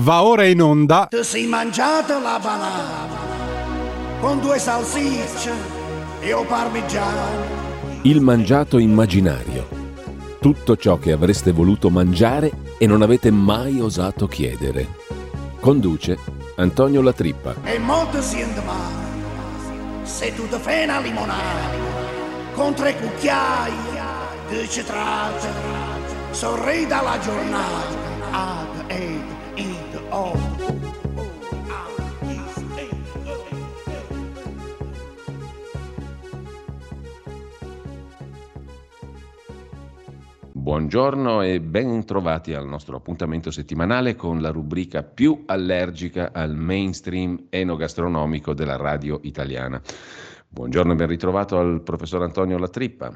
Va ora in onda. Ti sei mangiato la banana con due salsicce e o parmigiano. Il mangiato immaginario. Tutto ciò che avreste voluto mangiare e non avete mai osato chiedere. Conduce Antonio Latrippa. E molto siente male se tu ti fai una limonata con tre cucchiai di citrate. Sorridi dalla giornata. Ad, ed. Buongiorno e ben trovati al nostro appuntamento settimanale con la rubrica più allergica al mainstream enogastronomico della radio italiana. Buongiorno e ben ritrovato al professor Antonio Latrippa.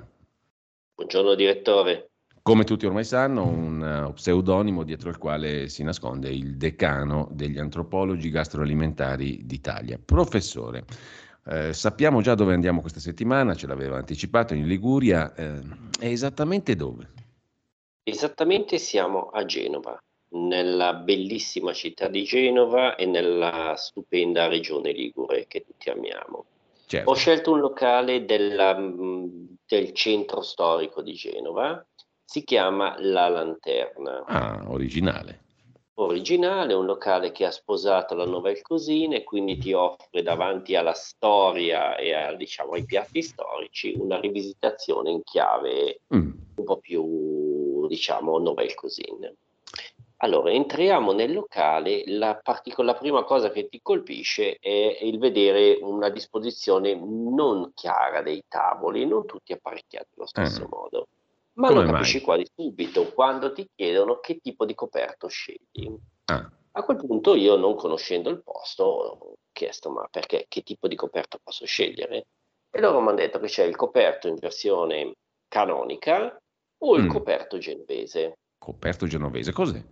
Buongiorno direttore. Come tutti ormai sanno, un uh, pseudonimo dietro il quale si nasconde il decano degli antropologi gastroalimentari d'Italia. Professore, eh, sappiamo già dove andiamo questa settimana, ce l'aveva anticipato in Liguria, eh, è esattamente dove? Esattamente siamo a Genova, nella bellissima città di Genova e nella stupenda regione Ligure che tutti amiamo. Certo. Ho scelto un locale della, mh, del centro storico di Genova, si chiama La Lanterna. Ah, originale. Originale, un locale che ha sposato la nouvelle cuisine e quindi ti offre davanti alla storia e a, diciamo, ai piatti storici una rivisitazione in chiave Mm, un po' più, diciamo, nouvelle cuisine. Allora, entriamo nel locale, la, partico- la prima cosa che ti colpisce è il vedere una disposizione non chiara dei tavoli, non tutti apparecchiati allo stesso Ah. modo. Ma Come lo capisci mai? quasi subito quando ti chiedono che tipo di coperto scegli. Ah, A quel punto io, non conoscendo il posto, ho chiesto ma perché, che tipo di coperto posso scegliere? E loro mi hanno detto che c'è il coperto in versione canonica o il Mm. coperto genovese. coperto genovese, cos'è?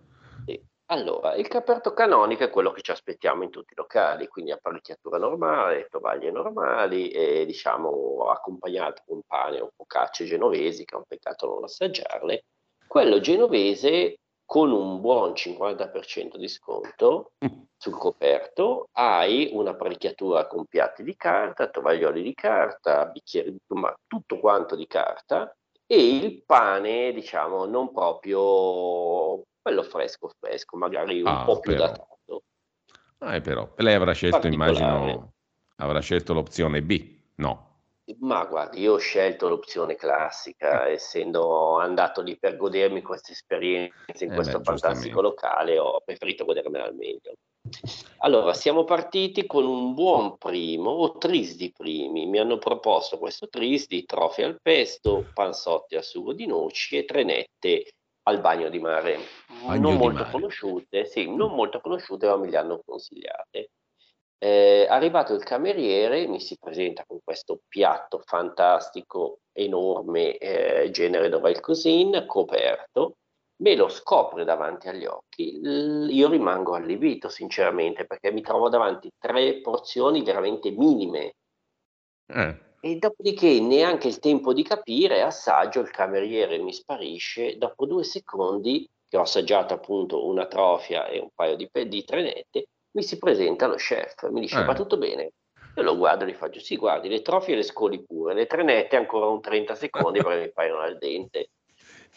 Allora, il coperto canonico è quello che ci aspettiamo in tutti i locali, quindi apparecchiatura normale, tovaglie normali e diciamo accompagnato con pane o focacce genovesi, che è un peccato non assaggiarle. Quello genovese con un buon 50% di sconto sul coperto hai un'apparecchiatura con piatti di carta, tovaglioli di carta, bicchieri, insomma tutto quanto di carta e il pane, diciamo, non proprio quello fresco fresco, magari un Ah, po' più però. datato. Ah, eh, però, lei avrà scelto, immagino, avrà scelto l'opzione B. No. Ma guardi, io ho scelto l'opzione classica, essendo andato lì per godermi questa esperienza in Eh questo beh, fantastico locale, ho preferito godermela al meglio. Allora, siamo partiti con un buon primo, o tris di primi. Mi hanno proposto questo tris di trofe al pesto, panzotti al sugo di noci e trenette al bagno di mare. Bagno non di molto mare. conosciute, sì, non molto conosciute, ma me le hanno consigliate. Eh, arrivato il cameriere, mi si presenta con questo piatto fantastico, enorme, eh, genere nouvelle cuisine, coperto, me lo scopre davanti agli occhi. L- io rimango allibito, sinceramente, perché mi trovo davanti tre porzioni veramente minime. Eh, E dopodiché neanche il tempo di capire, assaggio, il cameriere mi sparisce, dopo due secondi che ho assaggiato appunto una trofia e un paio di, di trenette, mi si presenta lo chef, mi dice Eh. va tutto bene? Io lo guardo e gli faccio sì, guardi, le trofie le scoli pure, le trenette ancora un 30 secondi perché mi paiono al dente.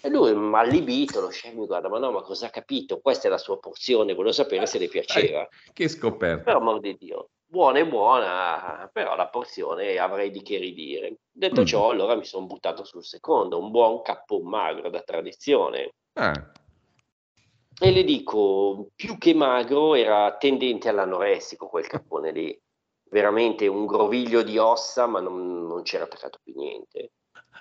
E lui, allibito, lo chef mi guarda, ma no, ma cosa ha capito? Questa è la sua porzione, volevo sapere se le piaceva. che scoperta. Per amor di Dio, buona e buona, però la porzione avrei di che ridire. Detto Mm. ciò, allora mi sono buttato sul secondo, un buon cappon magro da tradizione. Ah, E le dico, più che magro, era tendente all'anoressico quel cappone lì. Veramente un groviglio di ossa, ma non, non c'era attaccato più niente.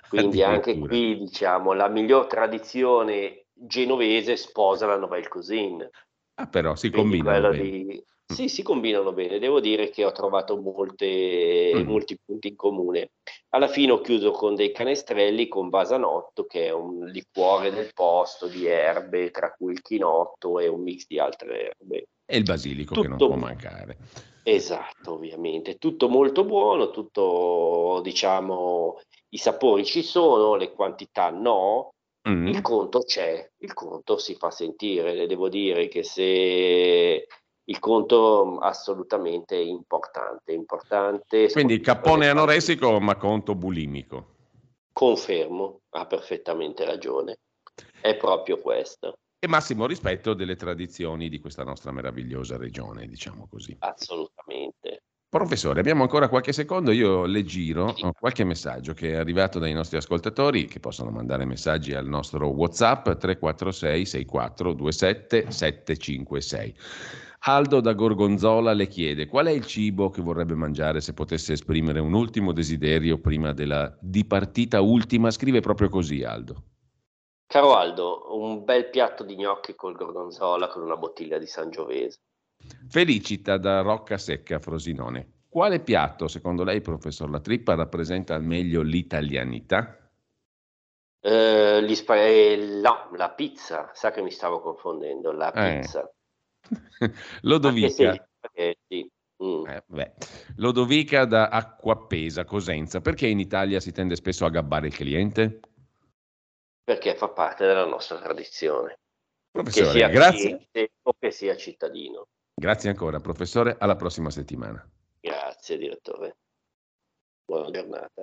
Quindi anche qui, diciamo, la miglior tradizione genovese sposa la nouvelle cuisine. Ah, però si Quindi combinano quello di- Sì, si combinano bene. Devo dire che ho trovato molte- Mm. molti punti in comune. Alla fine ho chiuso con dei canestrelli con vasanotto, che è un liquore del posto di erbe, tra cui il chinotto e un mix di altre erbe. E il basilico che non Tutto- può mancare. Esatto, ovviamente. Tutto molto buono, tutto, diciamo, i sapori ci sono, le quantità no. Mm. Il conto c'è, il conto si fa sentire, devo dire che se il conto assolutamente importante, importante. Quindi cappone anoressico ma conto bulimico. Confermo, ha perfettamente ragione. È proprio questo. E massimo rispetto delle tradizioni di questa nostra meravigliosa regione, diciamo così. Assolutamente. Professore, abbiamo ancora qualche secondo, io le giro qualche messaggio che è arrivato dai nostri ascoltatori che possono mandare messaggi al nostro WhatsApp 346 6427 756. Aldo da Gorgonzola le chiede qual è il cibo che vorrebbe mangiare se potesse esprimere un ultimo desiderio prima della dipartita ultima. Scrive proprio così Aldo. Caro Aldo, un bel piatto di gnocchi col gorgonzola con una bottiglia di Sangiovese. Felicita da Rocca Secca Frosinone. Quale piatto, secondo lei, professor La Trippa, rappresenta al meglio l'italianità? Eh, spa- eh, no, la pizza, sa che mi stavo confondendo, la eh. pizza. Lodovica. Sì. Mm. Eh, Lodovica da Acquapesa, Cosenza. Perché in Italia si tende spesso a gabbare il cliente? Perché fa parte della nostra tradizione. Professore, che sia grazie. o che sia cittadino. Grazie ancora, professore. Alla prossima settimana. Grazie, direttore. Buona giornata.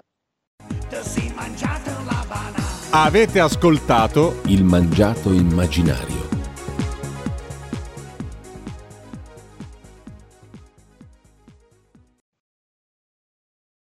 Avete ascoltato Il mangiato immaginario